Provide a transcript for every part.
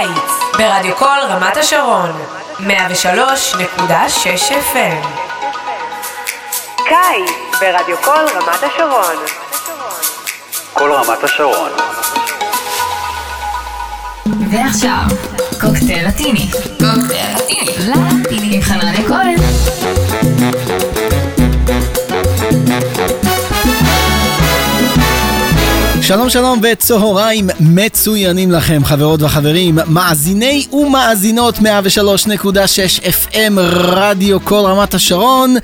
קיץ ברדיו קול רמת השרון 103.6 FM קיץ ברדיו קול רמת השרון קול רמת השרון ועכשיו, קוקטייל לטיני. קוקטייל לטיני. לטיני עם חנניה כהן. שלום שלום וצהריים מצוינים לכם חברות וחברים, מאזיני ומאזינות 103.6 FM רדיו כל רמת השרון.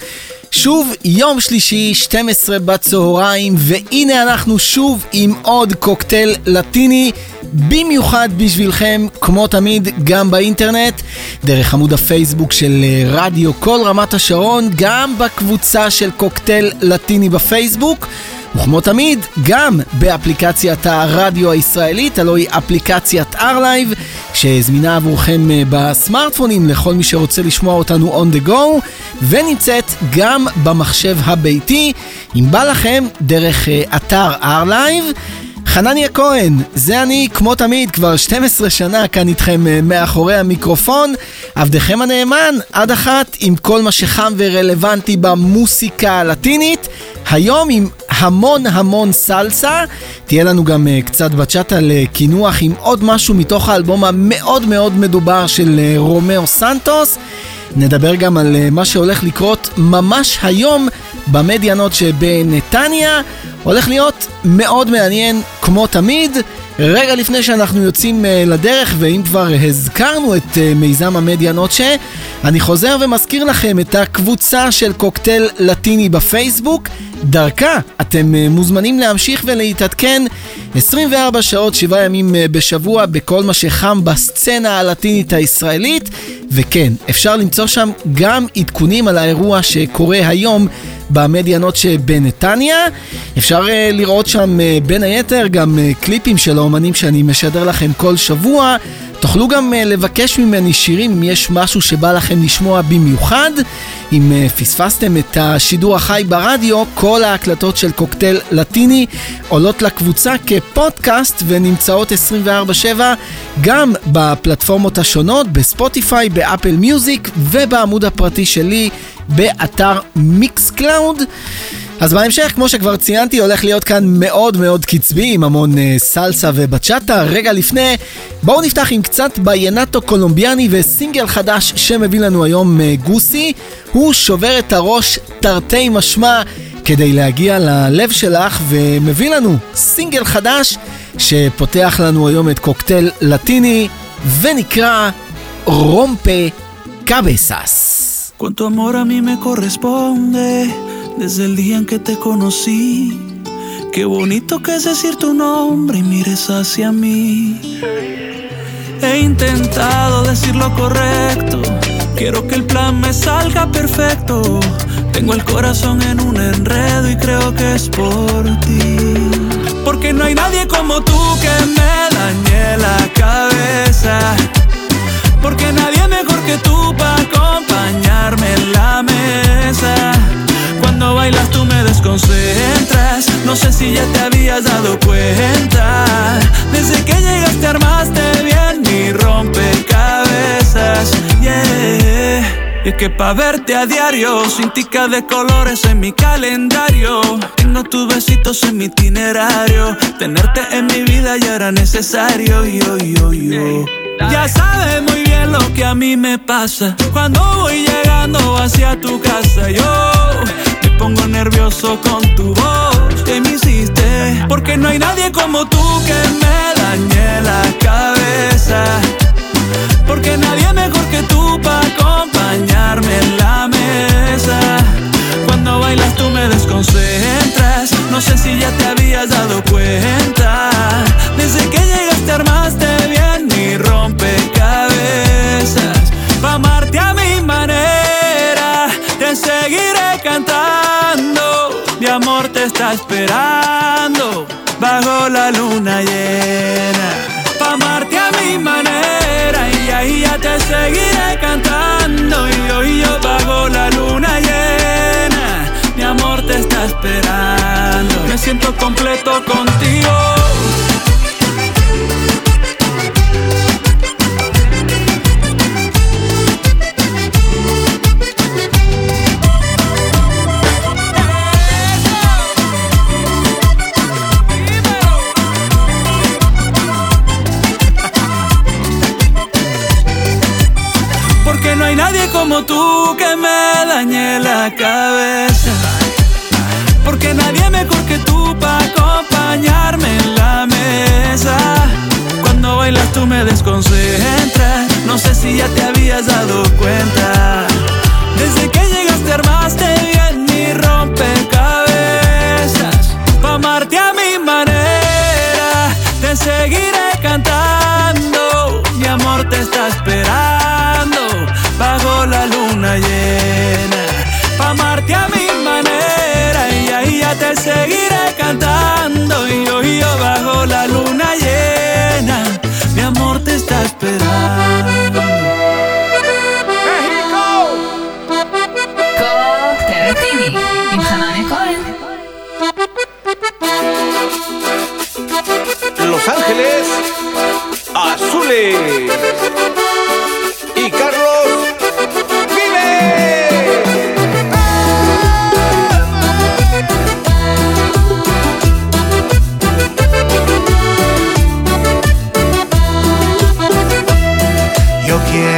שוב יום שלישי, 12 בצהריים, והנה אנחנו שוב עם עוד קוקטייל לטיני, במיוחד בשבילכם, כמו תמיד, גם באינטרנט, דרך עמוד הפייסבוק של רדיו כל רמת השרון, גם בקבוצה של קוקטייל לטיני בפייסבוק. וכמו תמיד, גם באפליקציית הרדיו הישראלית, הלוא היא אפליקציית R-Live, שזמינה עבורכם אה, בסמארטפונים לכל מי שרוצה לשמוע אותנו on the go, ונמצאת גם במחשב הביתי, אם בא לכם, דרך אה, אתר R-Live. חנניה כהן, זה אני, כמו תמיד, כבר 12 שנה כאן איתכם אה, מאחורי המיקרופון. עבדכם הנאמן, עד אחת, עם כל מה שחם ורלוונטי במוסיקה הלטינית. היום עם המון המון סלסה. תהיה לנו גם אה, קצת בצ'אטה ל אה, קינוח עם עוד משהו מתוך האלבום המאוד מאוד מדובר של רומאו סנטוס. נדבר גם על אה, מה שהולך לקרות ממש היום במדיה נוצ'ה שבנתניה. הולך להיות מאוד מעניין כמו תמיד. רגע לפני שאנחנו יוצאים אה, לדרך, ואם כבר הזכרנו את אה, מיזם המדיה נוצ'ה, אני חוזר ומזכיר לכם את הקבוצה של קוקטייל לטיני בפייסבוק. דרכה אתם מוזמנים להמשיך ולהתעדכן 24 שעות, 7 ימים uh, בשבוע, בכל מה שחם בסצנה הלטינית הישראלית. וכן, אפשר למצוא שם גם עדכונים על האירוע שקורה היום במדיאנות שבנתניה. אפשר uh, לראות שם uh, בין היתר גם קליפים של האומנים שאני משדר לכם כל שבוע. תוכלו גם אה, לבקש ממני שירים אם יש משהו שבא לכם לשמוע במיוחד. אם אה, פספסתם את השידור החי ברדיו, כל ההקלטות של קוקטייל לטיני עולות לקבוצה כפודקאסט ונמצאות 24/7 גם בפלטפורמות השונות, בספוטיפיי, באפל מיוזיק ובעמוד הפרטי שלי באתר מיקס קלאוד. אז בהמשך, כמו שכבר ציינתי, הולך להיות כאן מאוד מאוד קצבי, עם המון אה, סלסה ובצ'אטה. רגע לפני, בואו נפתח עם קצת ויינאטו קולומביאני וסינגל חדש שמביא לנו היום אה, גוסי. הוא שובר את הראש תרתי משמע כדי להגיע ללב שלך, ומביא לנו סינגל חדש שפותח לנו היום את קוקטייל לטיני, ונקרא Rompecabezas. Cuánto amor a mí me corresponde desde el día en que te conocí. Qué bonito que es decir tu nombre y mires hacia mí. He intentado decir lo correcto. Quiero que el plan me salga perfecto. Tengo el corazón en un enredo y creo que es por ti. Porque no hay nadie como tú que me dañe la cabeza. Porque nadie mejor que tú para acompañarme en la mesa. Cuando bailas tú me desconcentras. No sé si ya te habías dado cuenta. Desde que llegaste armaste bien mi rompecabezas. Yeah. Y es que pa' verte a diario, sin tica de colores en mi calendario. Tengo tus besitos en mi itinerario. Tenerte en mi ya era necesario. Yo, yo, yo. Ya sabes muy bien lo que a mí me pasa cuando voy llegando hacia tu casa. Yo pongo nervioso con tu voz que me hiciste. Porque no hay nadie como tú que me dañe la cabeza. Porque nadie mejor que tú para acompañarme en la mesa. Cuando bailas tú me desconcentras. No sé si ya te habías dado cuenta. Desde que llegaste bien está esperando bajo la luna llena. Pa' amarte a mi manera y ahí ya te seguiré cantando. Y yo y yo bajo la luna llena. Mi amor te está esperando. Me siento completo contigo. Dañé la cabeza. Porque nadie mejor que tú para acompañarme en la mesa. Cuando bailas tú me desconcentras. No sé si ya te habías dado cuenta. Desde que llegaste armaste bien mi rompecabezas. Pa' amarte a mi manera, te seguiré cantando. Mi amor te está esperando la luna llena. Pa' amarte a mi manera y ahí ya te seguiré cantando. Y yo, y yo bajo la luna llena, mi amor te está esperando. México. Los Ángeles Azules.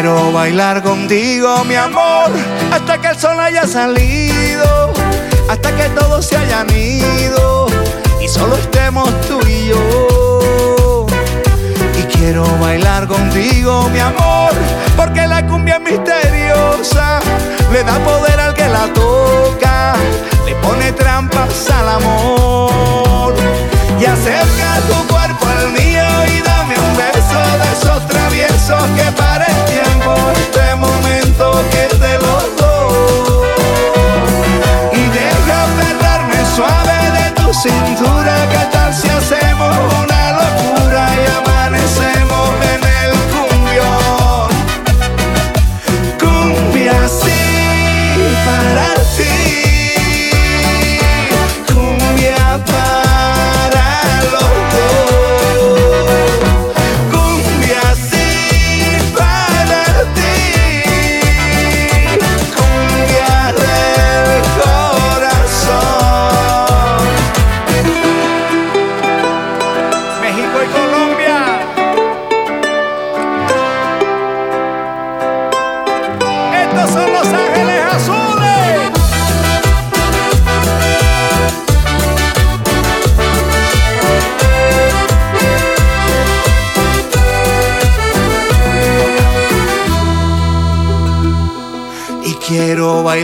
Quiero bailar contigo, mi amor, hasta que el sol haya salido, hasta que todos se hayan ido y solo estemos tú y yo. Y quiero bailar contigo, mi amor, porque la cumbia es misteriosa, le da poder al que la toca, le pone trampas al amor. Y acerca tu cuerpo al mío traviesos que para el tiempo, este momento que es de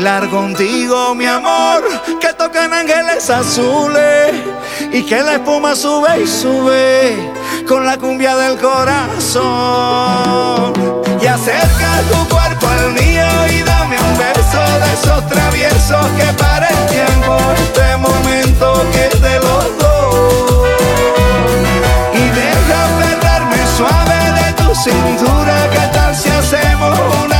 bailar contigo, mi amor, que tocan ángeles azules y que la espuma sube y sube con la cumbia del corazón. Y acerca tu cuerpo al mío y dame un beso de esos traviesos que para el tiempo, este momento que es de los dos. Y deja aferrarme suave de tu cintura, que tal si hacemos una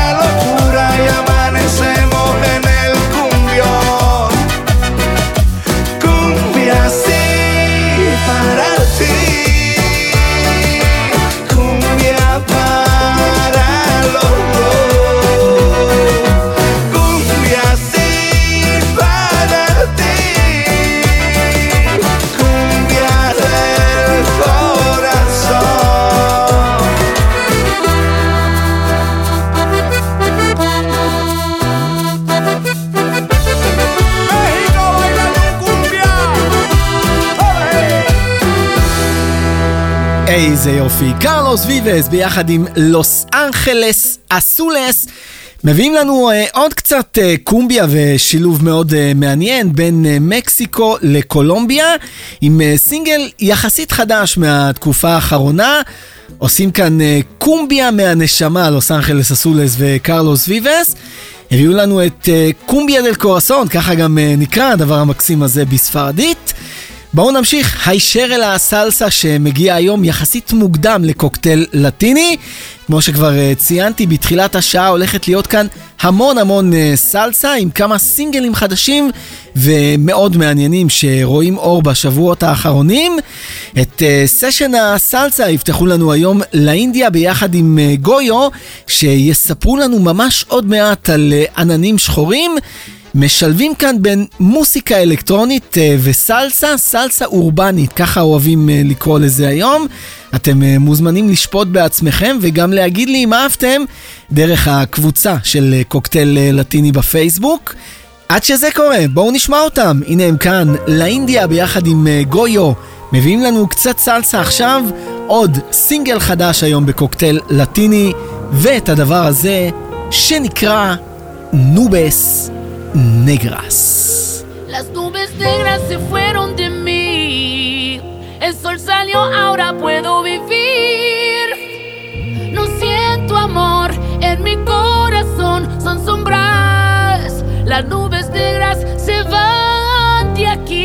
איזה יופי. קרלוס ויבס ביחד עם לוס אנג'לס אסולס. מביאים לנו אה, עוד קצת אה, קומביה ושילוב מאוד אה, מעניין בין אה, מקסיקו לקולומביה עם אה, סינגל יחסית חדש מהתקופה האחרונה. עושים כאן אה, קומביה מהנשמה, לוס אנג'לס אסולס וקרלוס ויבס. הביאו לנו את אה, cumbia del corazón, ככה גם אה, נקרא הדבר המקסים הזה בספרדית. בואו נמשיך, הישר אל הסלסה שמגיע היום יחסית מוקדם לקוקטייל לטיני. כמו שכבר uh, ציינתי, בתחילת השעה הולכת להיות כאן המון המון uh, סלסה עם כמה סינגלים חדשים ומאוד מעניינים שרואים אור בשבועות האחרונים. את uh, סשן הסלסה יפתחו לנו היום לאינדיה ביחד עם גויו, שיספרו לנו ממש עוד מעט על עננים שחורים. משלבים כאן בין מוסיקה אלקטרונית אה, וסלסה, סלסה אורבנית, ככה אוהבים אה, לקרוא לזה היום. אתם אה, מוזמנים לשפוט בעצמכם וגם להגיד לי אם אהבתם דרך הקבוצה של קוקטייל לטיני בפייסבוק. עד שזה קורה, בואו נשמע אותם. הנה הם כאן, לאינדיה ביחד עם גויו. מביאים לנו קצת סלסה עכשיו, עוד סינגל חדש היום בקוקטייל לטיני, ואת הדבר הזה שנקרא נובס negras. Las nubes negras se fueron de mí. El sol salió, ahora puedo vivir. No siento amor en mi corazón, son sombras. Las nubes negras se van de aquí.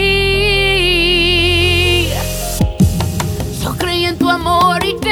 Yo creí en tu amor y te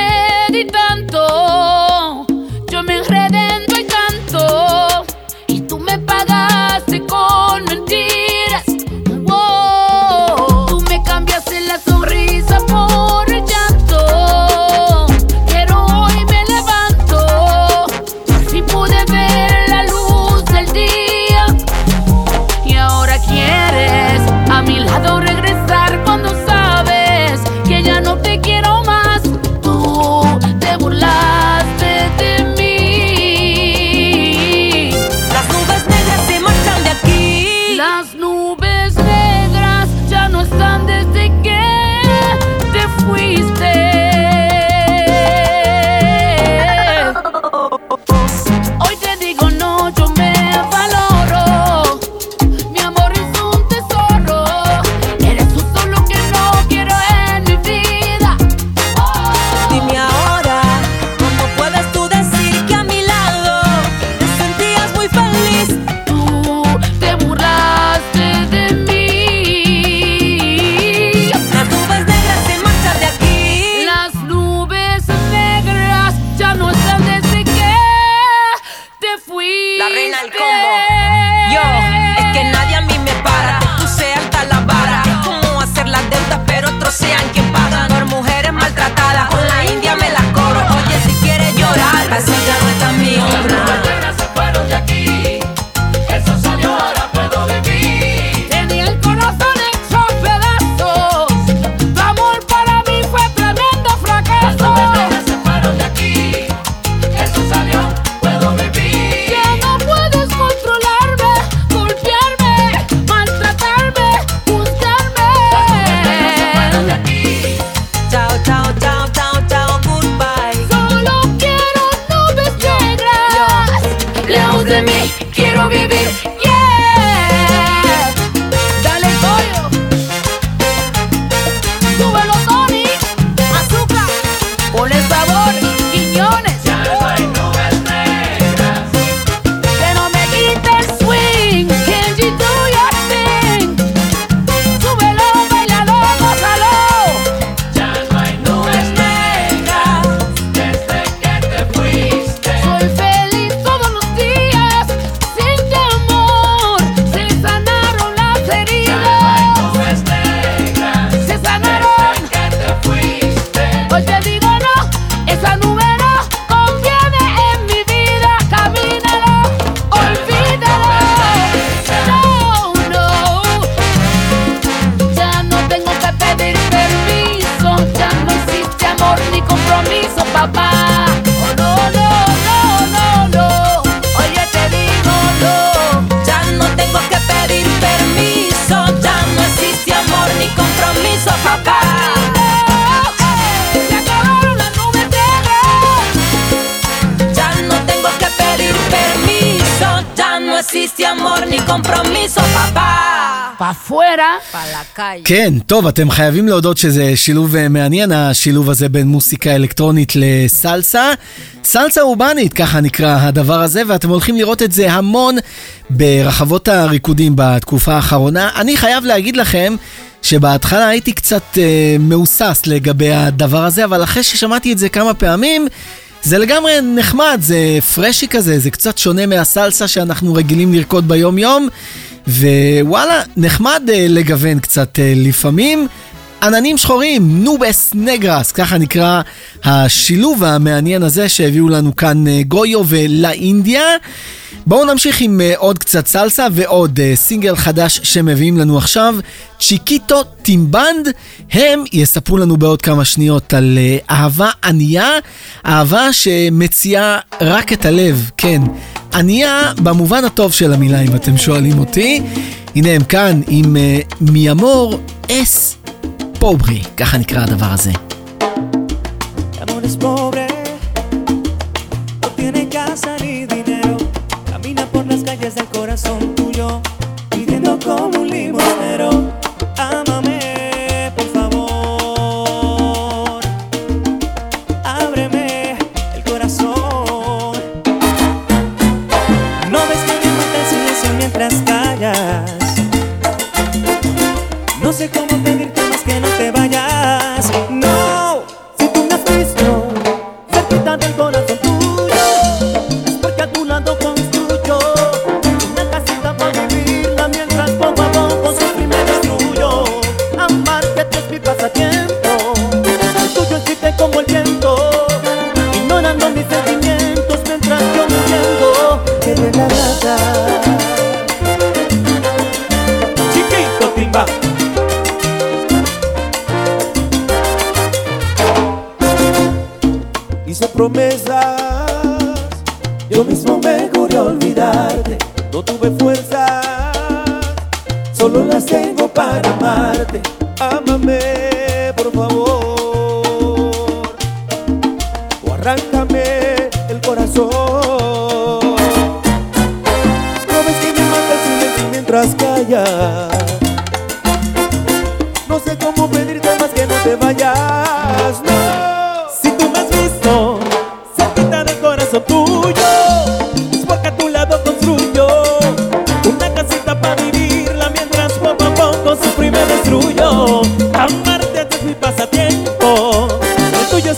כן, טוב, אתם חייבים להודות שזה שילוב אה, מעניין, השילוב הזה בין מוסיקה אלקטרונית לסלסה. סלסה אורבנית, ככה נקרא הדבר הזה, ואתם הולכים לראות את זה המון ברחבות הריקודים בתקופה האחרונה. אני חייב להגיד לכם שבהתחלה הייתי קצת אה, מהוסס לגבי הדבר הזה, אבל אחרי ששמעתי את זה כמה פעמים, זה לגמרי נחמד, זה פרשי כזה, זה קצת שונה מהסלסה שאנחנו רגילים לרקוד ביום-יום. וואלה, נחמד uh, לגוון קצת uh, לפעמים. עננים שחורים, nubes negras, ככה נקרא השילוב המעניין הזה שהביאו לנו כאן uh, גויו ולה אינדיה. בואו נמשיך עם אה, עוד קצת סלסה ועוד אה, סינגל חדש שמביאים לנו עכשיו, צ'יקיטו טים בנד. הם יספרו לנו בעוד כמה שניות על אה, אהבה ענייה, אהבה שמציעה רק את הלב, כן. ענייה במובן הטוב של המילה, אם אתם שואלים אותי. הנה הם כאן עם מיאמור אס פוברי, ככה נקרא הדבר הזה.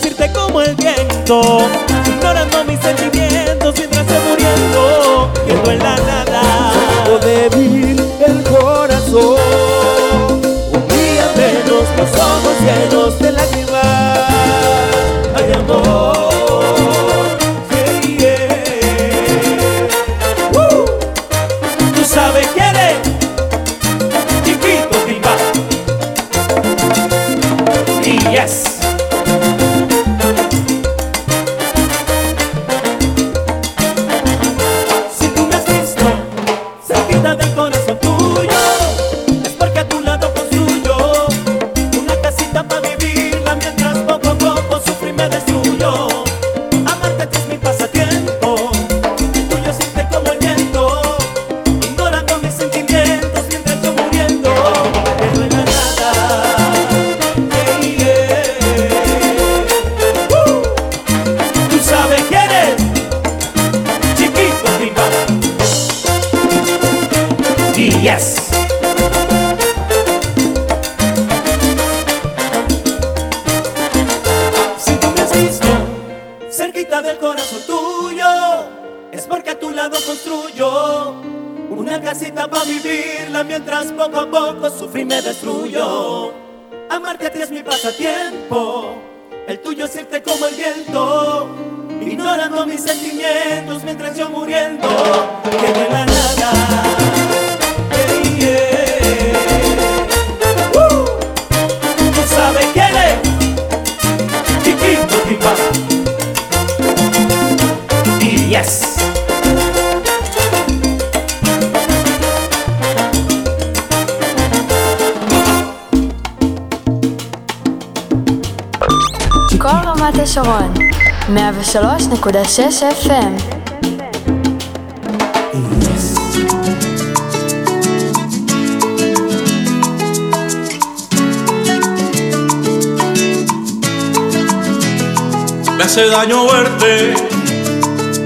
Vestirte como el viento Ignorando mis sentimientos Mientras se muriendo Yendo en la nada. Débil רמת השרון, 103.6 FM Me hace daño verte,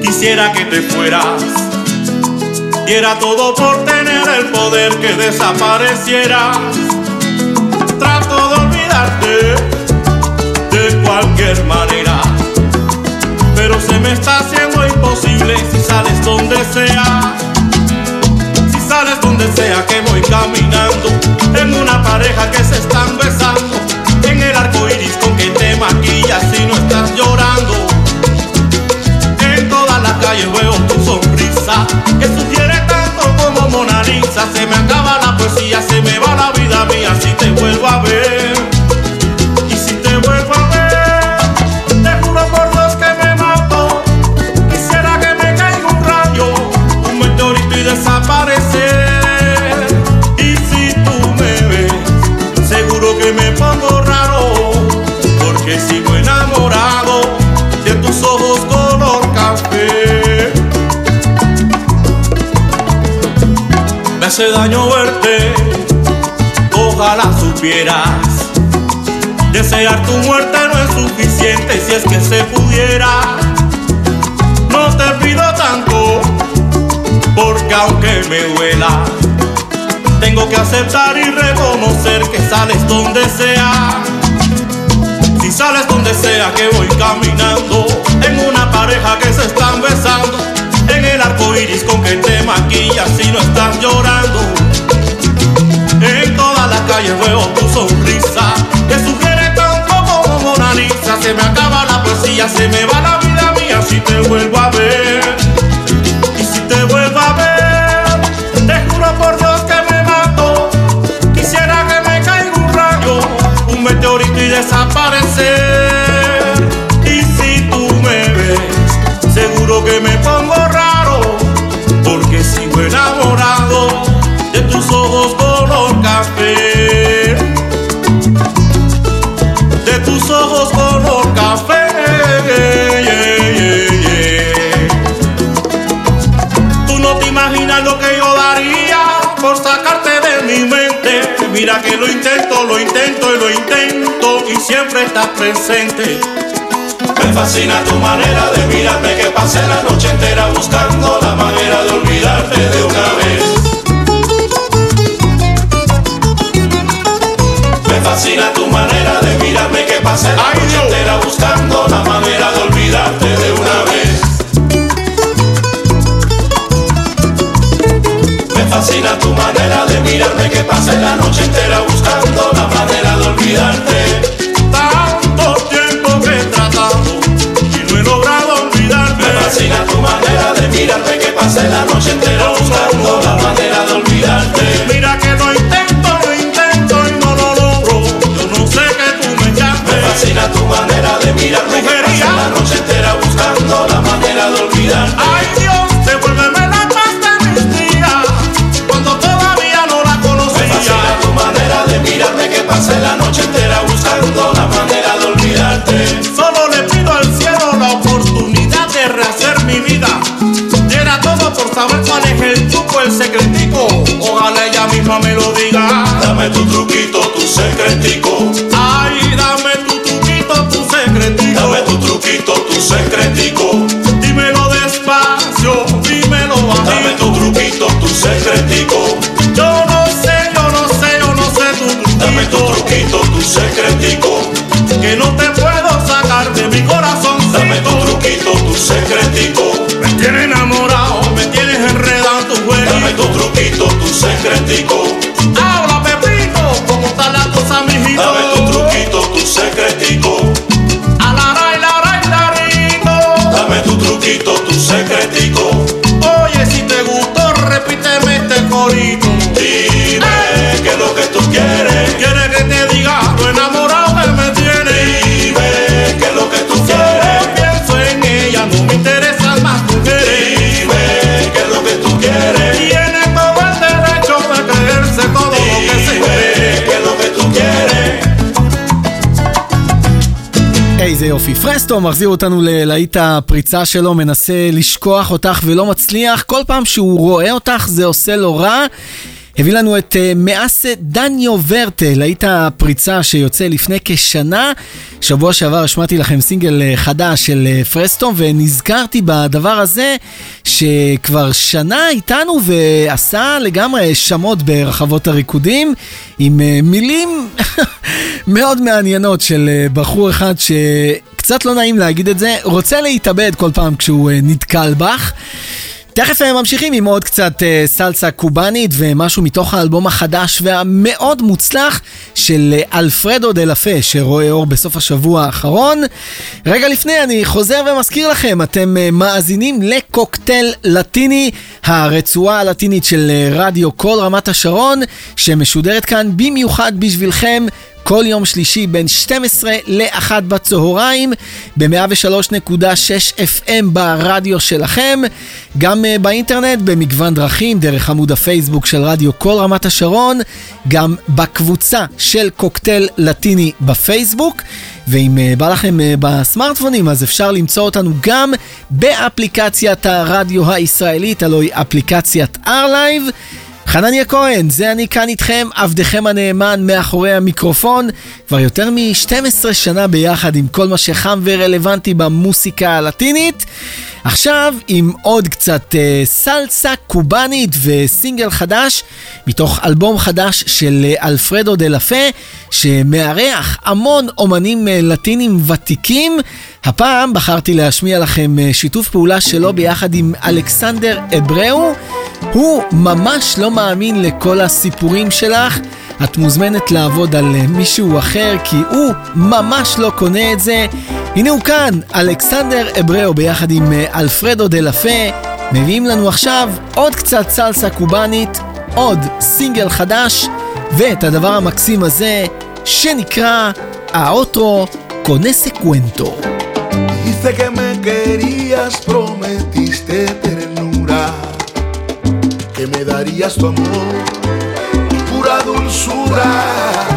quisiera que te fueras. Diera todo por tener el poder que desapareciera. cualquier manera. Pero se me está haciendo imposible si sales donde sea. Si sales donde sea que voy caminando. En una pareja que se están besando. En el arco iris con que te maquillas si no estás llorando. En toda la calle veo tu sonrisa. Que sugiere tanto como Mona Lisa. Se me acaba la poesía, se me va la vida mía si te vuelvo a hace daño verte, ojalá supieras. Desear tu muerte no es suficiente si es que se pudiera. No te pido tanto, porque aunque me duela, tengo que aceptar y reconocer que sales donde sea. Si sales donde sea que voy caminando, en una pareja que se están besando, en el arco iris con que te maquillas si tu sonrisa, que sugiere tanto como Mona Lisa. Se me acaba la poesía, se me va la vida mía si te vuelvo a que lo intento, lo intento y lo intento y siempre estás presente. Me fascina tu manera de mirarme que pasé la noche entera buscando la manera de olvidarte de una vez. Me fascina tu manera de mirarme que pasé la noche entera buscando la manera de olvidarte de una vez. Fascina tu manera de mirarme que pasé la noche entera buscando la manera de olvidarte. Tanto tiempo que he tratado y no he logrado olvidarte. Me fascina tu manera de mirarme que pasé la noche entera buscando la manera secretico. Habla, Pepito, ¿cómo está la cosa, mijito? Dame tu truquito, tu secretico. Alaray, laray, larito. Dame tu truquito, tu secretico. איזה יופי. פרסטו מחזיר אותנו ללהיט הפריצה שלו, מנסה לשכוח אותך ולא מצליח. כל פעם שהוא רואה אותך זה עושה לו רע. הביא לנו את uh, מאסה דניו ורטה, להיט הפריצה שיוצא לפני כשנה. שבוע שעבר השמעתי לכם סינגל uh, חדש של uh, פרסטו, ונזכרתי בדבר הזה שכבר שנה איתנו ועשה לגמרי שמות ברחבות הריקודים, עם מילים מאוד מעניינות של בחור אחד ש... קצת לא נעים להגיד את זה, רוצה להתאבד כל פעם כשהוא נתקל בך. תכף הם ממשיכים עם עוד קצת uh, סלסה קובאנית ומשהו מתוך האלבום החדש והמאוד מוצלח של uh, אלפרדו דה לפה שרואה אור בסוף השבוע האחרון. רגע לפני אני חוזר ומזכיר לכם, אתם uh, מאזינים לקוקטייל לטיני, הרצועה הלטינית של רדיו כל רמת השרון, שמשודרת כאן במיוחד בשבילכם. כל יום שלישי בין 12 ל-1 בצהריים ב-103.6 FM ברדיו שלכם, גם uh, באינטרנט במגוון דרכים, דרך עמוד הפייסבוק של רדיו כל רמת השרון, גם בקבוצה של קוקטייל לטיני בפייסבוק, ואם uh, בא לכם uh, בסמארטפונים אז אפשר למצוא אותנו גם באפליקציית הרדיו הישראלית, הלוא היא אפליקציית R-Live. חנניה כהן, זה אני כאן איתכם, עבדכם הנאמן מאחורי המיקרופון. כבר יותר מ-12 שנה ביחד עם כל מה שחם ורלוונטי במוסיקה הלטינית. עכשיו עם עוד קצת אה, סלסה קובאנית וסינגל חדש מתוך אלבום חדש של אה, אלפרדו דה לפה שמארח המון אומנים אה, לטינים ותיקים. הפעם בחרתי להשמיע לכם אה, שיתוף פעולה שלו ביחד עם אלכסנדר אבראו. הוא ממש לא מאמין לכל הסיפורים שלך. את מוזמנת לעבוד על אה, מישהו אחר, כי הוא ממש לא קונה את זה. הנה הוא כאן, אלכסנדר אבראו ביחד עם אה, אלפרדו דה לפה. מביאים לנו עכשיו עוד קצת סלסה קובאנית, עוד סינגל חדש, ואת הדבר המקסים הזה, שנקרא האוטרו קונסקוונטו. Dice que me querías, prometiste tener que me darías tu amor, pura dulzura.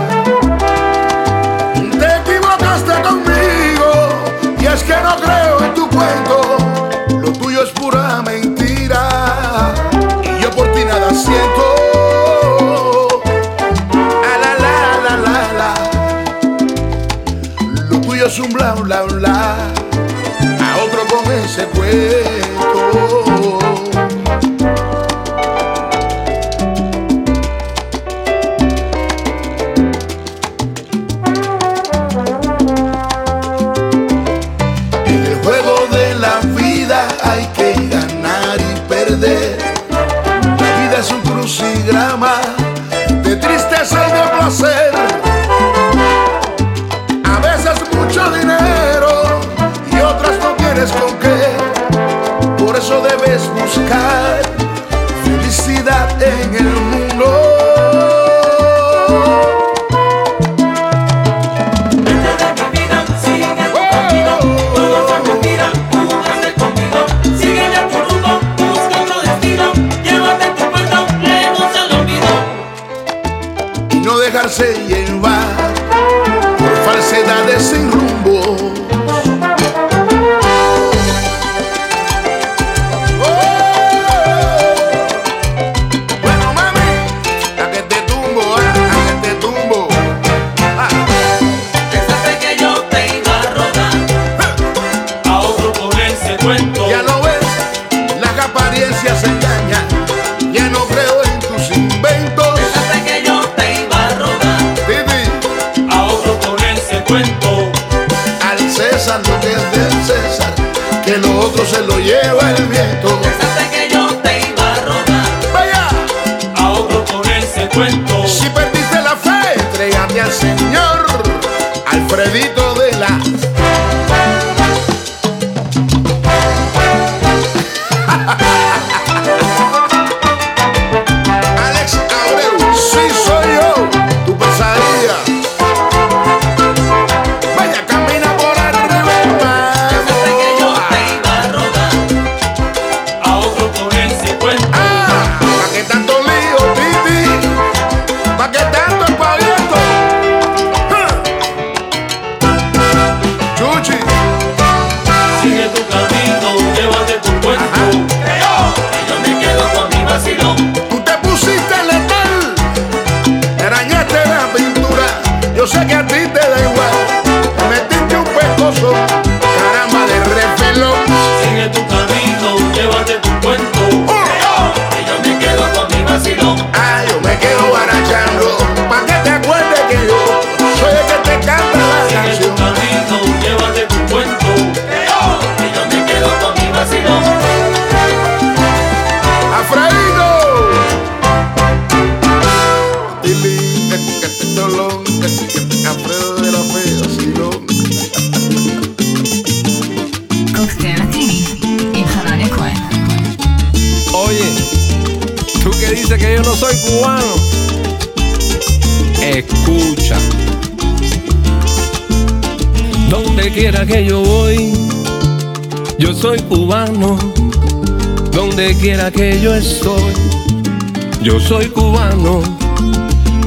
Yo soy cubano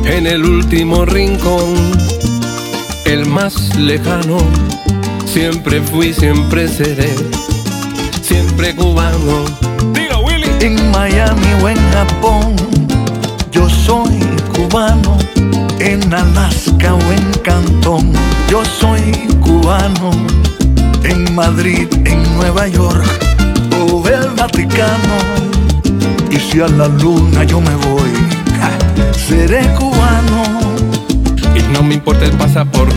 en el último rincón, el más lejano. Siempre fui, siempre seré, siempre cubano. Dilo, Willy. En Miami o en Japón, yo soy cubano. En Alaska o en Cantón, yo soy cubano. En Madrid, en Nueva York o el Vaticano y si a la luna yo me voy, seré cubano. Y no me importa el pasaporte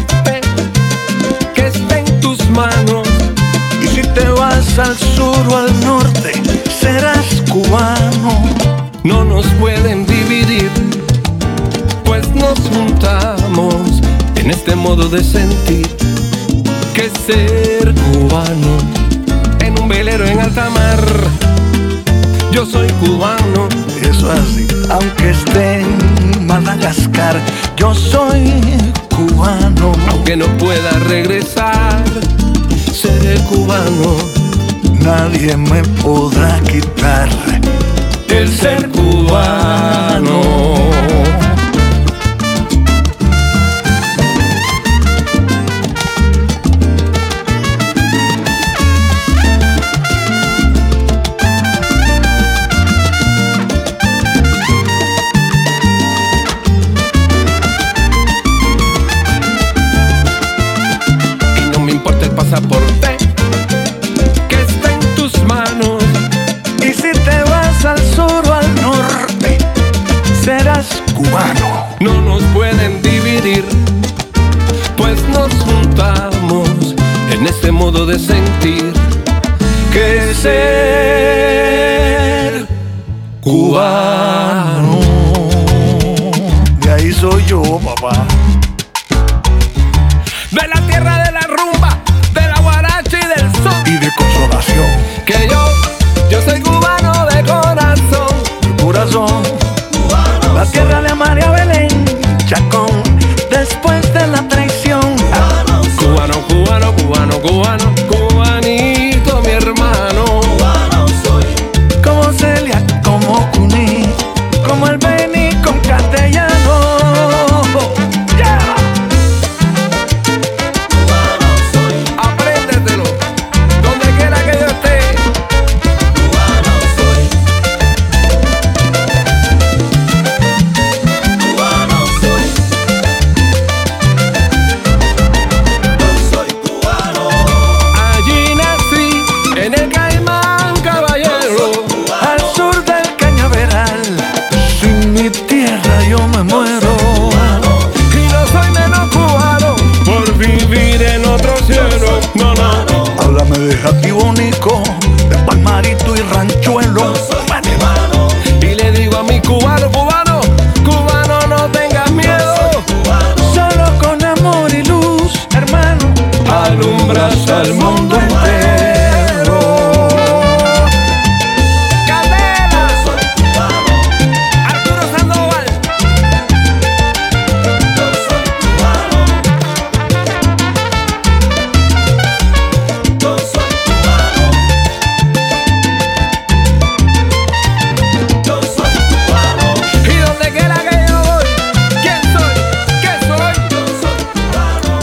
que esté en tus manos. Y si te vas al sur o al norte, serás cubano. No nos pueden dividir, pues nos juntamos en este modo de sentir que ser cubano en un velero en alta mar. Yo soy cubano, Eso así, aunque esté en Madagascar, yo soy cubano. aunque no pueda regresar, seré cubano. Nadie me podrá quitar El ser cubano.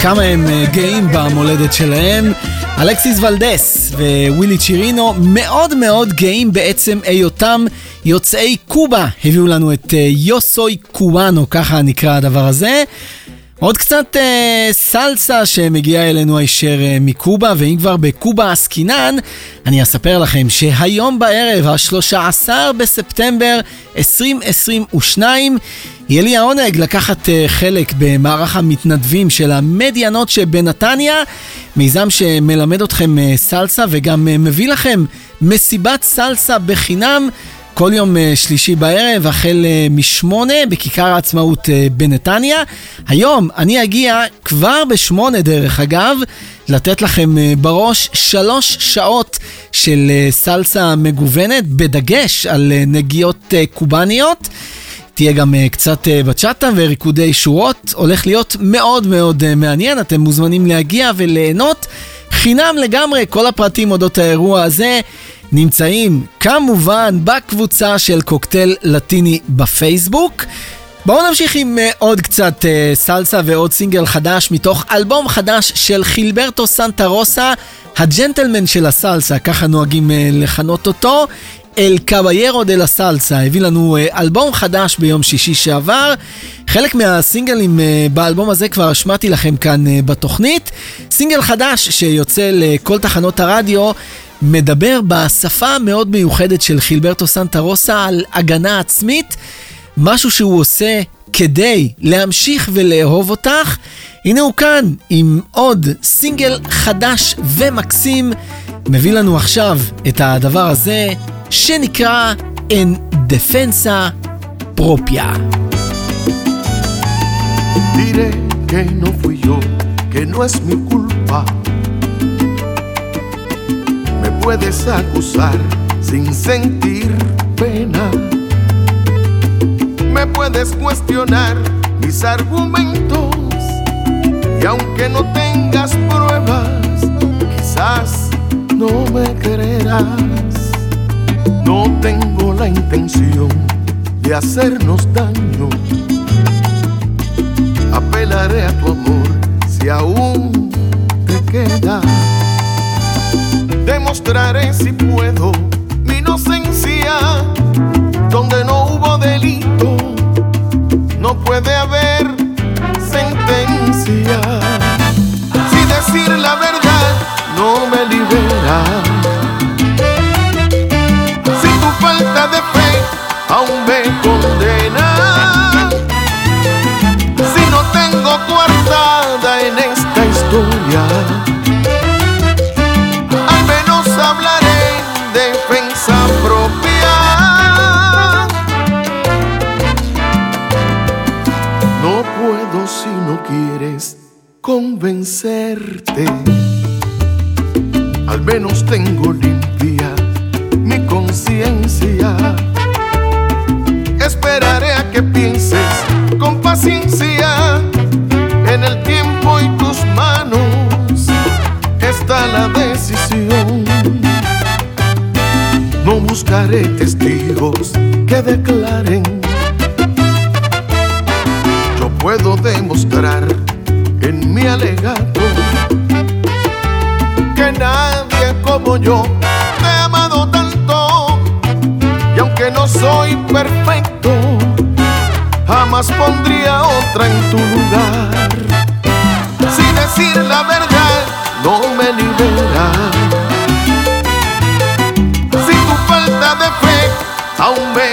כמה הם אה, גאים במולדת שלהם. אלכסיס ולדס ווילי צ'ירינו מאוד מאוד גאים בעצם היותם יוצאי קובה. הביאו לנו את אה, יוסוי קובאנו, ככה נקרא הדבר הזה. עוד קצת אה, סלסה שמגיעה אלינו הישר אה, מקובה, ואם כבר בקובה עסקינן, אני אספר לכם שהיום בערב, ה-13 בספטמבר 2022, יהיה לי העונג לקחת אה, חלק במערך המתנדבים של המדיאנות שבנתניה, מיזם שמלמד אתכם אה, סלסה וגם אה, מביא לכם מסיבת סלסה בחינם. כל יום אה, שלישי בערב, החל אה, משמונה בכיכר העצמאות אה, בנתניה. היום אני אגיע כבר בשמונה דרך אגב, לתת לכם בראש שלוש שעות של סלסה מגוונת, בדגש על נגיעות קובאניות. תהיה גם קצת בצ'אטה וריקודי שורות, הולך להיות מאוד מאוד מעניין, אתם מוזמנים להגיע וליהנות. חינם לגמרי, כל הפרטים אודות האירוע הזה נמצאים כמובן בקבוצה של קוקטייל לטיני בפייסבוק. בואו נמשיך עם uh, עוד קצת uh, סלסה ועוד סינגל חדש מתוך אלבום חדש של חילברטו סנטה רוסה, הג'נטלמן של הסלסה, ככה נוהגים uh, לכנות אותו. אל קביירו דה לה סלסה, הביא לנו אה, אלבום חדש ביום שישי שעבר. חלק מהסינגלים אה, באלבום הזה כבר השמעתי לכם כאן אה, בתוכנית. סינגל חדש שיוצא לכל תחנות הרדיו. מדבר בשפה המאוד מיוחדת של חילברטו סנטה רוסה על הגנה עצמית, משהו שהוא עושה כדי להמשיך ולאהוב אותך. הנה הוא כאן עם עוד סינגל חדש ומקסים, מביא לנו עכשיו את הדבר הזה שנקרא En Defensa Propia. Diré que no fui yo, que no es mi culpa. Puedes acusar sin sentir pena. Me puedes cuestionar mis argumentos y aunque no tengas pruebas, quizás no me creerás. No tengo la intención de hacernos daño. Apelaré a tu amor si aún te queda. Demostraré si puedo mi inocencia donde no hubo delito. No puede haber sentencia. Si decir la verdad no me libera falta de fe aún me condena. Si no tengo coartada en esta historia, convencerte. Al menos tengo limpia mi conciencia. Esperaré a que pienses con paciencia. En el tiempo y tus manos está la decisión. No buscaré testigos que declaren. Yo puedo demostrar yo te ha amado tanto y aunque no soy perfecto jamás pondría otra en tu lugar. Si decir la verdad no me libera. Si tu falta de fe aún me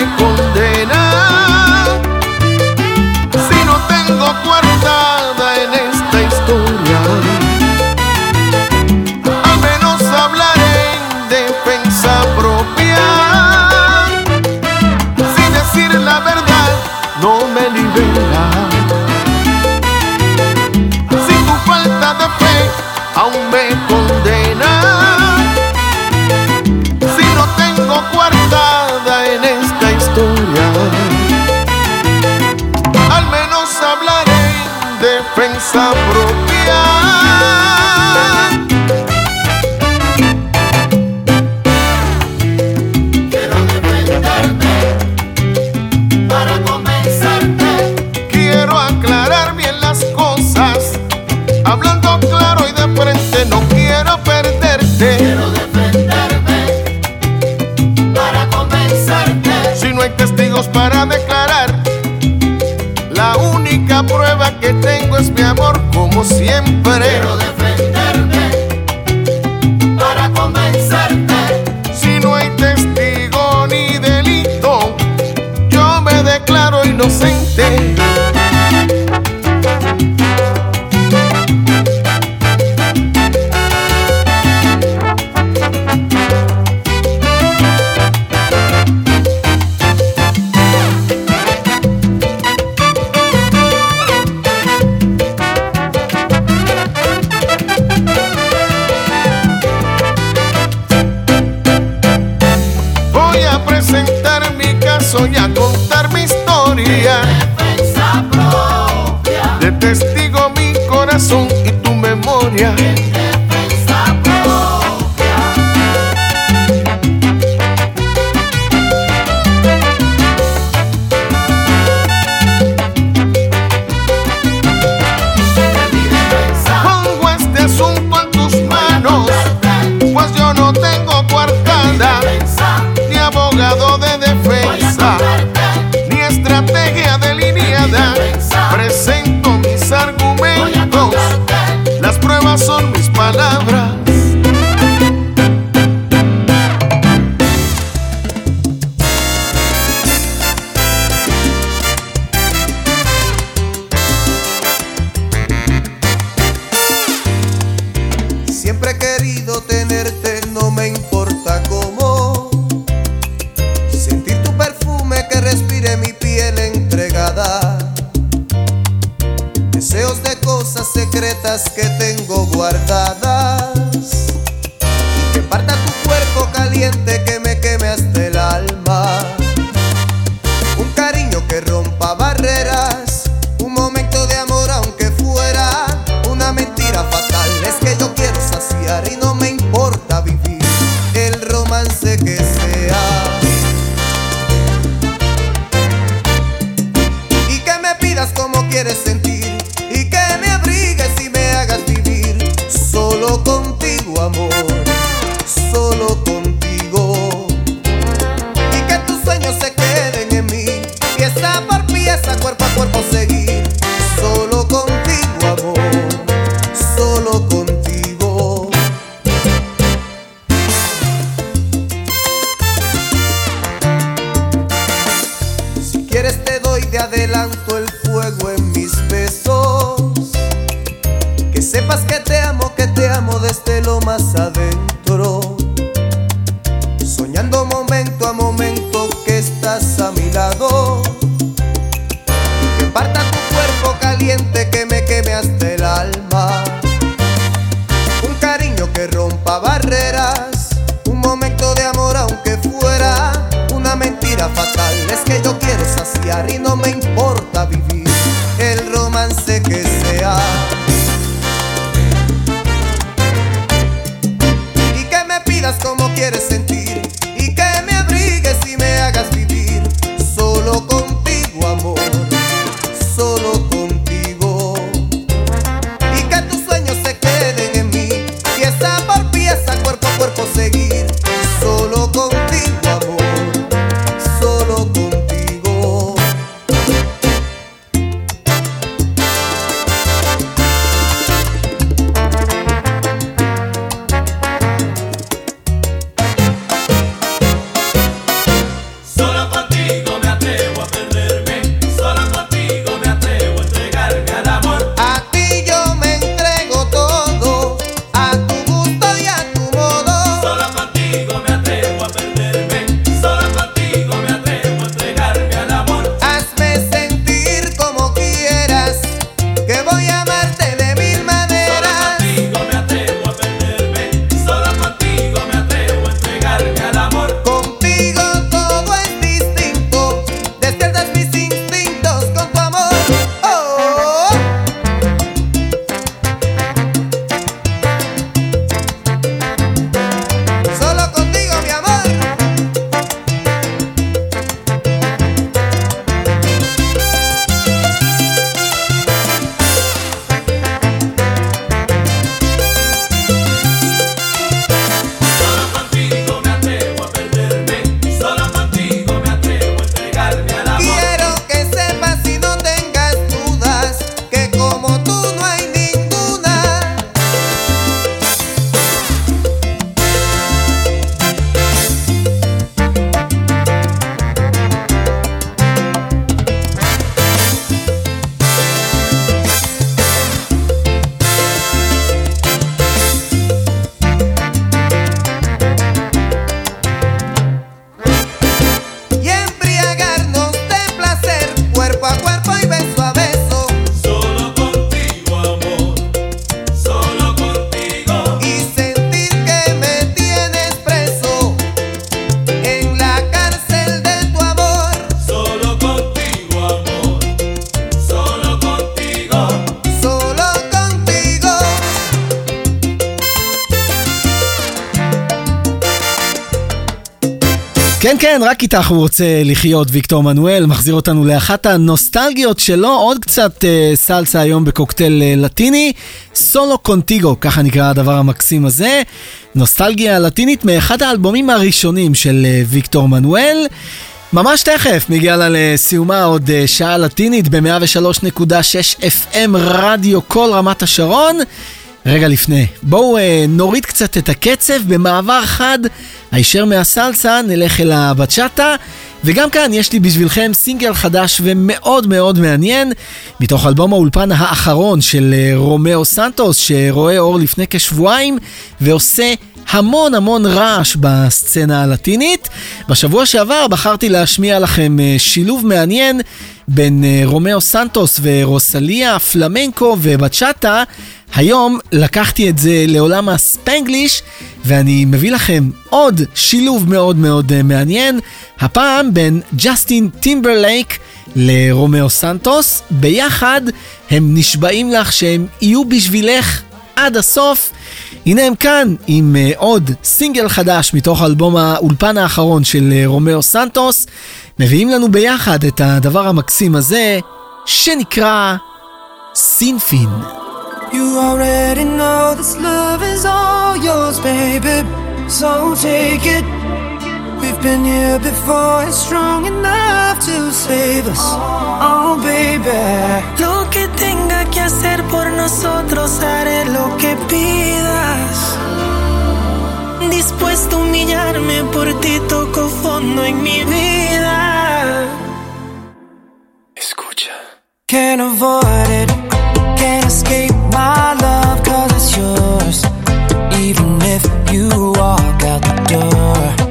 besos. Que sepas que te amo, que te amo desde lo más adentro. כן, כן, רק איתך הוא רוצה לחיות, ויקטור מנואל, מחזיר אותנו לאחת הנוסטלגיות שלו, עוד קצת אה, סלסה היום בקוקטייל אה, לטיני, סולו קונטיגו, ככה נקרא הדבר המקסים הזה. נוסטלגיה לטינית מאחד האלבומים הראשונים של אה, ויקטור מנואל. ממש תכף מגיעה לה לסיומה עוד אה, שעה לטינית ב-103.6 FM רדיו כל רמת השרון. רגע לפני, בואו אה, נוריד קצת את הקצב. במעבר חד, הישר מהסלסה נלך אל הבצ'אטה, וגם כאן יש לי בשבילכם סינגל חדש ומאוד מאוד מעניין, מתוך אלבום האולפן האחרון של אה, רומאו סנטוס, שראה אור לפני כשבועיים, ועושה המון המון רעש בסצנה הלטינית. בשבוע שעבר בחרתי להשמיע לכם אה, שילוב מעניין בין אה, רומאו סנטוס ורוסליה, פלמנקו ובצ'אטה. היום לקחתי את זה לעולם הספנגליש, ואני מביא לכם עוד שילוב מאוד מאוד אה, מעניין, הפעם בין ג'סטין טימברלייק לרומאו סנטוס. ביחד הם נשבעים לך שהם יהיו בשבילך עד הסוף. הנה הם כאן עם uh, עוד סינגל חדש מתוך אלבום האולפן האחרון של רומאו סנטוס. מביאים לנו ביחד את הדבר המקסים הזה, שנקרא סינפין. You already know this love is all yours, baby. So take it. We've been here before, it's strong enough to save us. Oh, baby. Lo que tenga que hacer por nosotros, haré lo que pidas. Dispuesto a humillarme por ti, toco fondo en mi vida. Escucha. Can't avoid it, can't escape my love, cause it's yours. Even if you walk out the door,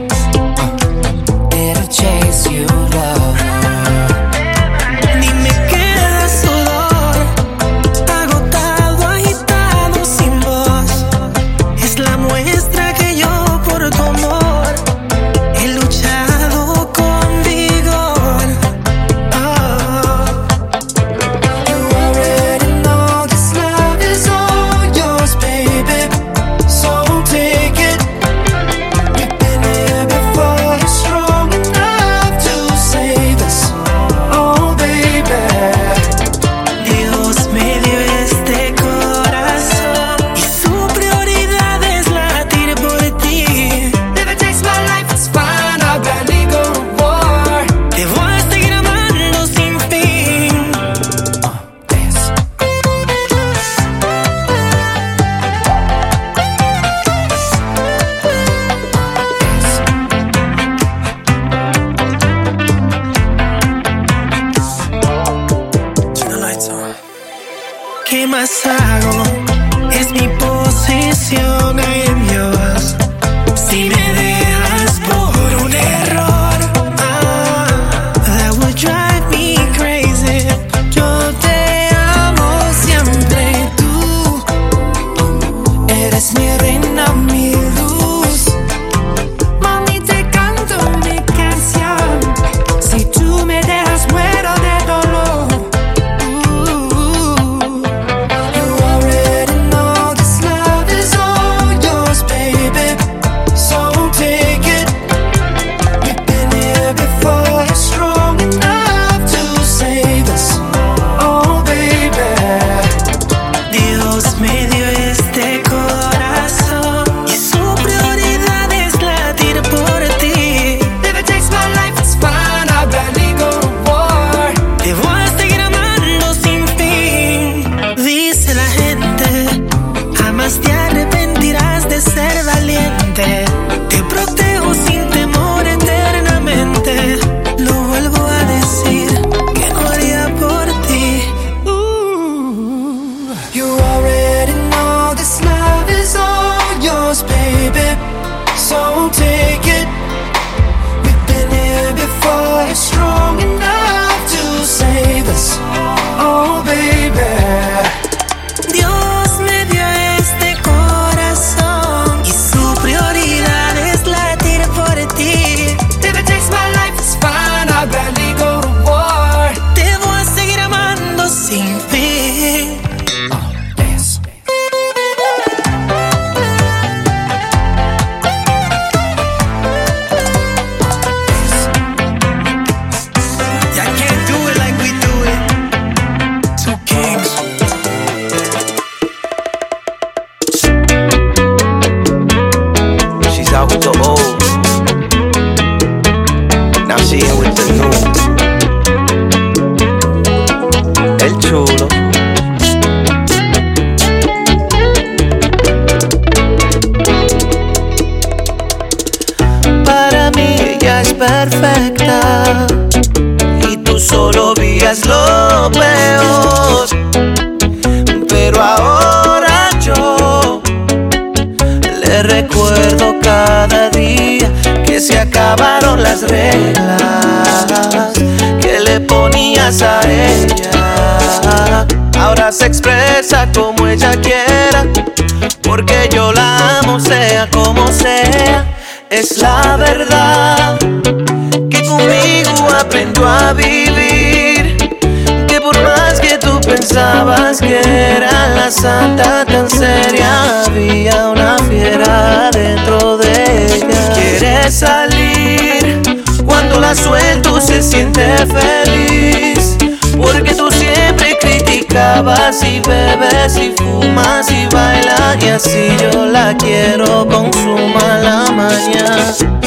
si yo la quiero, consuma la mañana.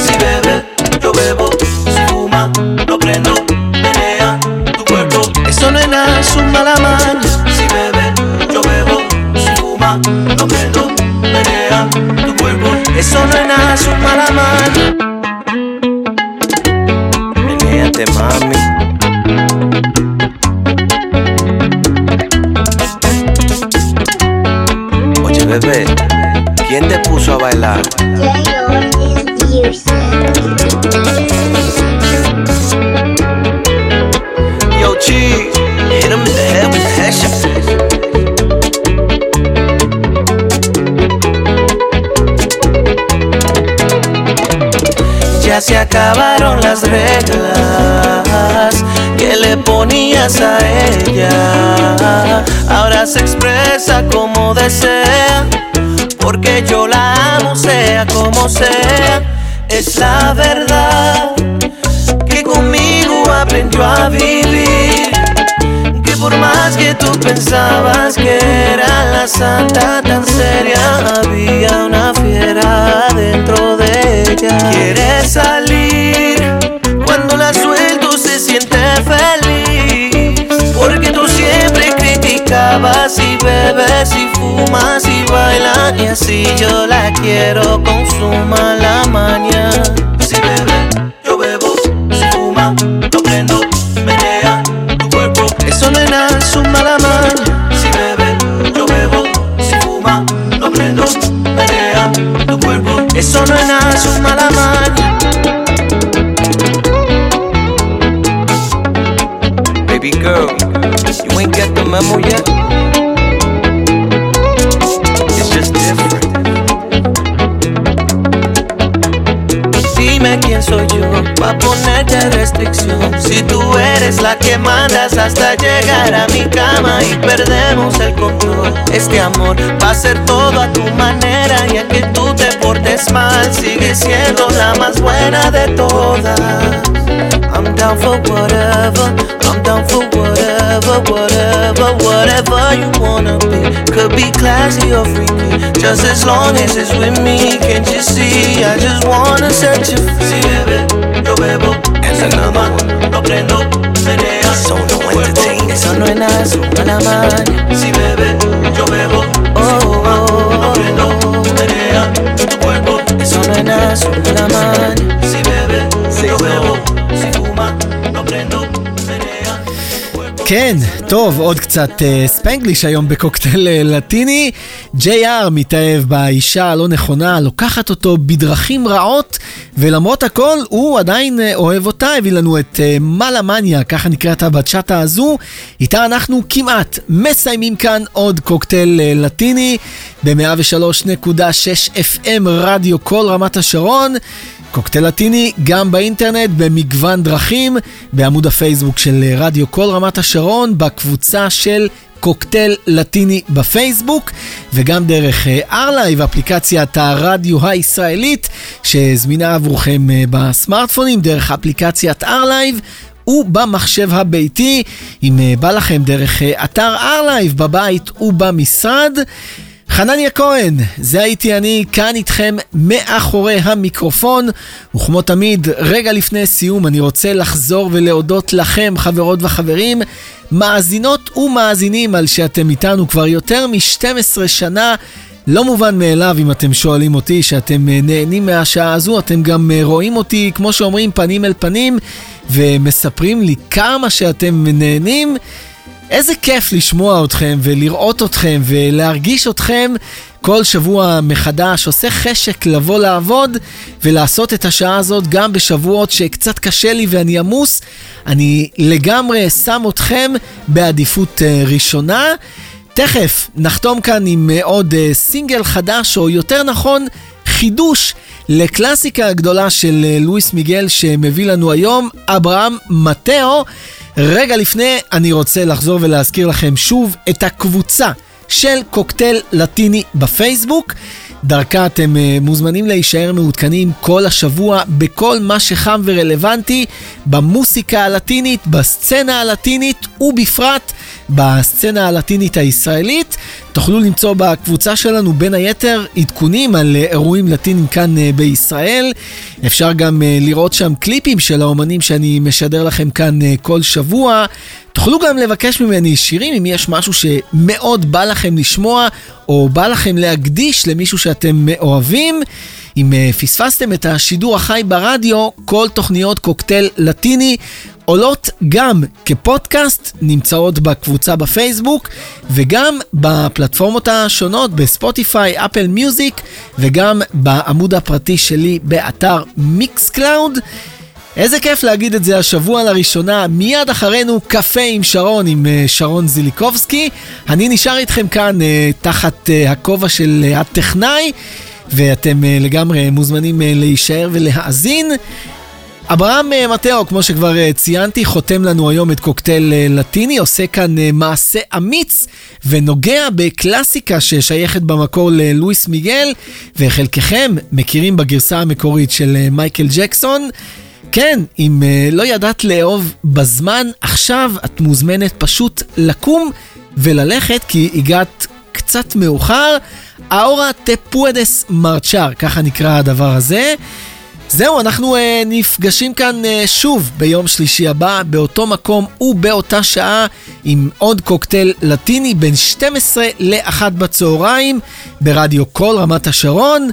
Acabaron las reglas que le ponías a ella. Ahora se expresa como desea, porque yo la amo sea como sea. Es la verdad que conmigo aprendió a vivir. Que por más que tú pensabas que era la santa tan seria, había una fiera dentro de ella. Quiere salir criticabas y bebes y fumas y bailas. Y así yo la quiero con su mala maña. Si bebe, yo bebo, si fuma, lo prendo, menea tu cuerpo. Eso no es nada, es un mala maña. Si bebe, yo bebo, si fuma, lo prendo, menea tu cuerpo. Eso no es nada, es un mala maña. It's just different. Dime quién soy yo pa' ponerte restricción. Si tú eres la que mandas hasta llegar a mi cama y perdemos el control. Este amor va a ser todo a tu manera y a que tú te portes mal. Sigue siendo la más buena de todas. I'm down for whatever. I'm down for whatever, whatever, whatever whatever you wanna be. Could be classy or freaky, just as long as it's with me. Can't you see? I just wanna set you free. Si bebe, yo bebo, one. Lo prendo, menea, so no entertain. Eso no es nada, es una maña. Si bebe, yo bebo, oh, oh, oh, lo prendo, menea, tu cuerpo. Eso no es nada, es una maña. כן, טוב, עוד קצת אה, ספנגליש היום בקוקטייל אה, לטיני. JR מתאהב באישה הלא נכונה, לוקחת אותו בדרכים רעות, ולמרות הכל, הוא עדיין אה, אוהב אותה, הביא לנו את אה, מלה מניה, ככה נקראת הבצ'אטה הזו. איתה אנחנו כמעט מסיימים כאן עוד קוקטייל אה, לטיני ב-103.6 FM רדיו כל רמת השרון. קוקטייל לטיני גם באינטרנט במגוון דרכים, בעמוד הפייסבוק של רדיו קול רמת השרון, בקבוצה של קוקטייל לטיני בפייסבוק, וגם דרך ארלייב, אפליקציית הרדיו הישראלית, שזמינה עבורכם אה, בסמארטפונים, דרך אפליקציית ארלייב. ובמחשב הביתי, אם אה, בא לכם דרך אה, אתר ארלייב בבית ובמשרד. חנניה כהן, זה הייתי אני, כאן איתכם מאחורי המיקרופון, וכמו תמיד, רגע לפני סיום אני רוצה לחזור ולהודות לכם, חברות וחברים, מאזינות ומאזינים על שאתם איתנו כבר יותר מ-12 שנה. לא מובן מאליו אם אתם שואלים אותי שאתם אה, נהנים מהשעה הזו, אתם גם אה, רואים אותי, כמו שאומרים, פנים אל פנים, ומספרים לי כמה שאתם נהנים. איזה כיף לשמוע אתכם ולראות אתכם ולהרגיש אתכם כל שבוע מחדש. עושה חשק לבוא לעבוד ולעשות את השעה הזאת גם בשבועות שקצת קשה לי ואני עמוס. אני לגמרי שם אתכם בעדיפות אה, ראשונה. תכף נחתום כאן עם אה, עוד אה, סינגל חדש, או יותר נכון, חידוש לקלאסיקה הגדולה של לואיס מיגל שמביא לנו היום, אברהם מטאו. רגע לפני, אני רוצה לחזור ולהזכיר לכם שוב את הקבוצה של קוקטייל לטיני בפייסבוק. דרכה אתם uh, מוזמנים להישאר מעודכנים כל השבוע בכל מה שחם ורלוונטי במוסיקה הלטינית, בסצנה הלטינית ובפרט בסצנה הלטינית הישראלית. תוכלו למצוא בקבוצה שלנו בין היתר עדכונים על uh, אירועים לטינים כאן uh, בישראל. אפשר גם uh, לראות שם קליפים של האומנים שאני משדר לכם כאן כל שבוע. תוכלו גם לבקש ממני שירים אם יש משהו שמאוד בא לכם לשמוע או בא לכם להקדיש למישהו שאתם אוהבים. אם פספסתם את השידור החי ברדיו, כל תוכניות קוקטייל לטיני עולות גם כפודקאסט, נמצאות בקבוצה בפייסבוק וגם בפלטפורמות השונות בספוטיפיי, אפל מיוזיק וגם בעמוד הפרטי שלי באתר מיקס קלאוד. איזה כיף להגיד את זה השבוע לראשונה, מיד אחרינו קפה עם שרון, עם uh, שרון זיליקובסקי. אני נשאר איתכם כאן uh, תחת uh, הכובע של הטכנאי, ואתם לגמרי מוזמנים להישאר ולהאזין. אברהם uh, מטאו, כמו שכבר uh, ציינתי, חותם לנו היום את קוקטייל uh, לטיני, עושה כאן מעשה אמיץ ונוגע בקלאסיקה ששייכת במקור ללואיס מיגל, וחלקכם מכירים בגרסה המקורית של מייקל ג'קסון. כן, אם לא ידעת לאהוב בזמן, עכשיו את מוזמנת פשוט לקום וללכת, כי הגעת קצת מאוחר. אאורה טפואדס מרצ'ר, ככה נקרא הדבר הזה. זהו, אנחנו uh, נפגשים כאן uh, שוב ביום שלישי הבא, באותו מקום ובאותה שעה, עם עוד קוקטייל לטיני בין 12 ל-1 בצהריים, ברדיו כל רמת השרון.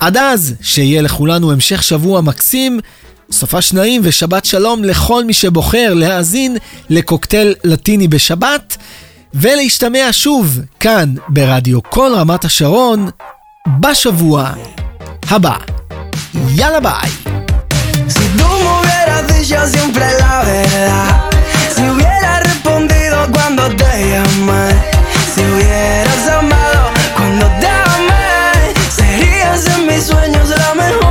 עד אז, שיהיה לכולנו המשך שבוע מקסים. סופה שניים ושבת שלום לכל מי שבוחר להאזין לקוקטייל לטיני בשבת, ולהשתמע שוב כאן ברדיו כל רמת השרון בשבוע הבא. Y Yala bye. Si tú me hubieras dicho siempre la verdad, si hubieras respondido cuando te llamé, si hubieras amado cuando te amé, serías en mis sueños la mejor.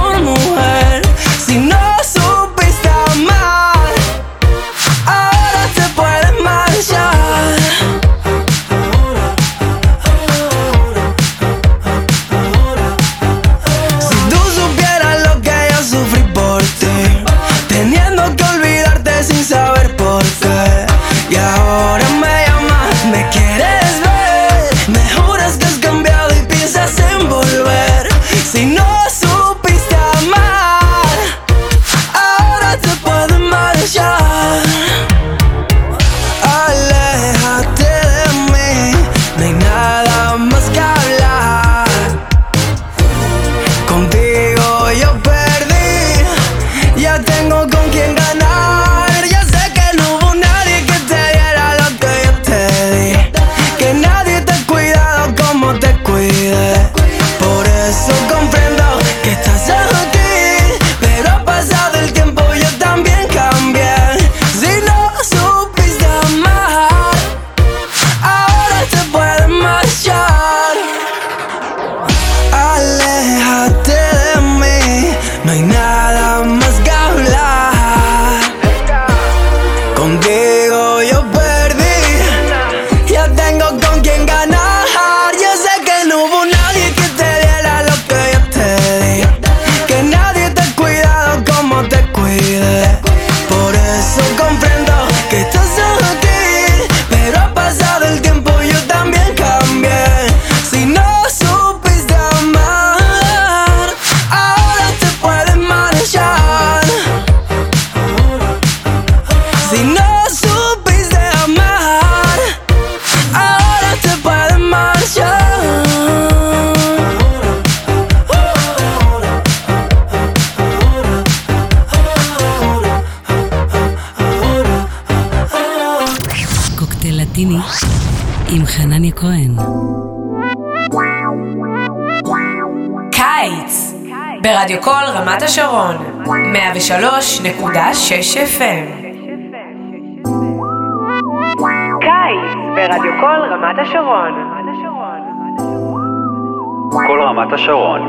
103.6 FM קיץ ברדיו קול רמת השרון. כל רמת השרון